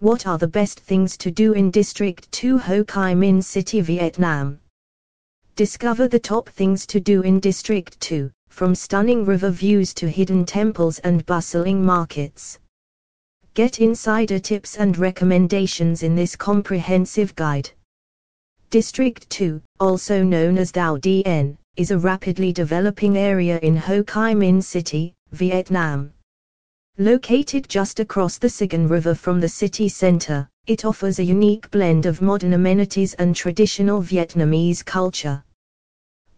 What are the best things to do in District 2 Ho Chi Minh City, Vietnam? Discover the top things to do in District 2, from stunning river views to hidden temples and bustling markets. Get insider tips and recommendations in this comprehensive guide. District 2, also known as Thao Dien, is a rapidly developing area in Ho Chi Minh City, Vietnam. Located just across the Saigon River from the city center, it offers a unique blend of modern amenities and traditional Vietnamese culture.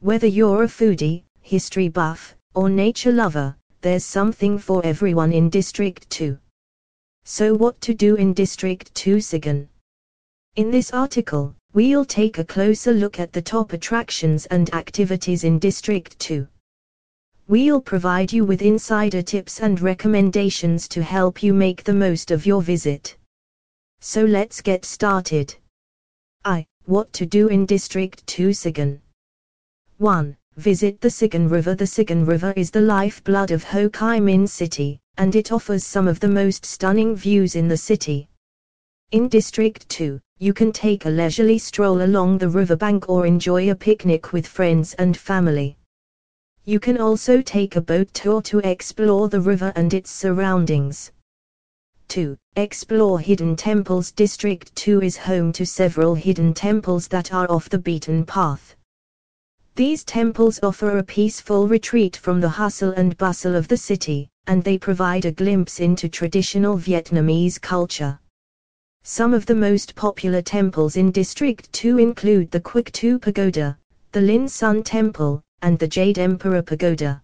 Whether you're a foodie, history buff, or nature lover, there's something for everyone in District 2. So what to do in District 2 Saigon? In this article, we'll take a closer look at the top attractions and activities in District 2. We'll provide you with insider tips and recommendations to help you make the most of your visit. So let's get started. I. What to do in District 2 Saigon. 1. Visit the Saigon River. The Saigon River is the lifeblood of Ho Chi Minh City, and it offers some of the most stunning views in the city. In District 2, you can take a leisurely stroll along the riverbank or enjoy a picnic with friends and family. You can also take a boat tour to explore the river and its surroundings. 2. Explore hidden temples. District 2 is home to several hidden temples that are off the beaten path. These temples offer a peaceful retreat from the hustle and bustle of the city, and they provide a glimpse into traditional Vietnamese culture. Some of the most popular temples in District 2 include the Quoc Tu Pagoda, the Linh Son Temple, and the Jade Emperor Pagoda.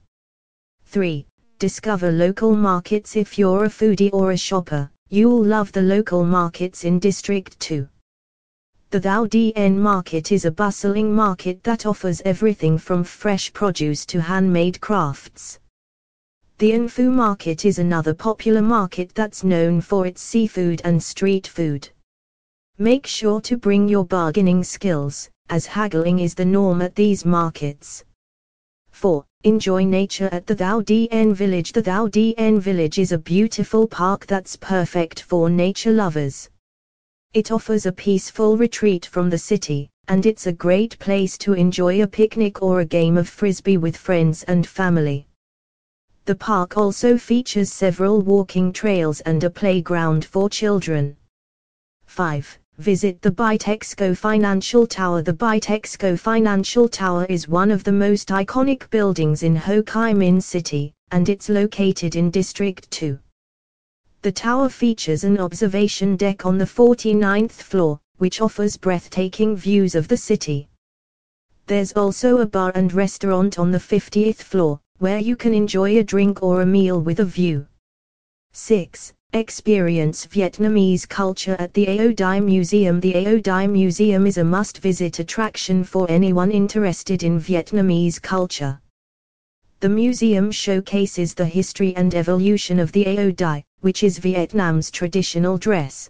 3. Discover local markets If you're a foodie or a shopper, you'll love the local markets in District 2. The Thao Dien market is a bustling market that offers everything from fresh produce to handmade crafts. The Phu market is another popular market that's known for its seafood and street food. Make sure to bring your bargaining skills, as haggling is the norm at these markets. 4. Enjoy nature at the Thao Dien Village. The Thao Dien Village is a beautiful park that's perfect for nature lovers. It offers a peaceful retreat from the city, and it's a great place to enjoy a picnic or a game of frisbee with friends and family. The park also features several walking trails and a playground for children. 5. Visit the Bitexco Financial Tower. The Bitexco Financial Tower is one of the most iconic buildings in Ho Chi Minh City, and it's located in District 2. The tower features an observation deck on the 49th floor, which offers breathtaking views of the city. There's also a bar and restaurant on the 50th floor, where you can enjoy a drink or a meal with a view. 6. Experience Vietnamese culture at the Ao Dai Museum. The Ao Dai Museum is a must visit attraction for anyone interested in Vietnamese culture. The museum showcases the history and evolution of the Ao Dai, which is Vietnam's traditional dress.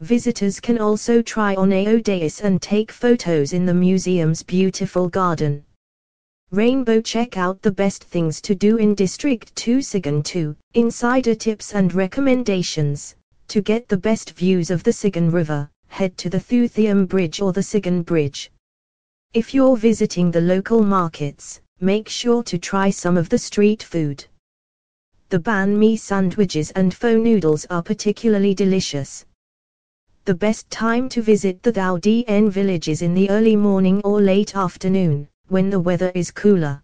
Visitors can also try on Ao Dais and take photos in the museum's beautiful garden. Rainbow check out the best things to do in District 2 Saigon 2, insider tips and recommendations. To get the best views of the Saigon River, head to the Thu Thiem Bridge or the Saigon Bridge. If you're visiting the local markets, make sure to try some of the street food. The banh mi sandwiches and pho noodles are particularly delicious. The best time to visit the Thao Dien village is in the early morning or late afternoon when the weather is cooler.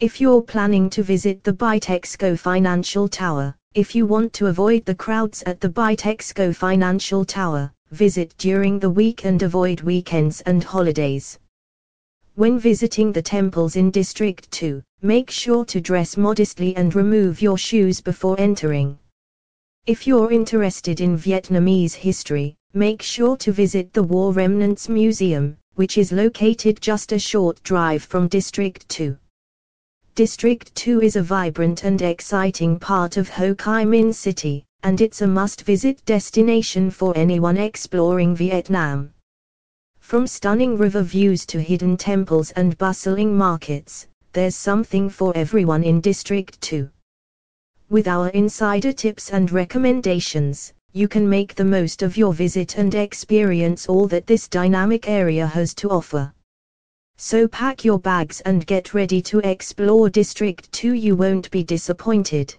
If you're planning to visit the Bitexco Financial Tower, if you want to avoid the crowds at the Bitexco Financial Tower, visit during the week and avoid weekends and holidays. When visiting the temples in District 2, make sure to dress modestly and remove your shoes before entering. If you're interested in Vietnamese history, make sure to visit the War Remnants Museum, which is located just a short drive from District 2. District 2 is a vibrant and exciting part of Ho Chi Minh City, and it's a must-visit destination for anyone exploring Vietnam. From stunning river views to hidden temples and bustling markets, there's something for everyone in District 2. With our insider tips and recommendations, you can make the most of your visit and experience all that this dynamic area has to offer. So pack your bags and get ready to explore District 2. You won't be disappointed.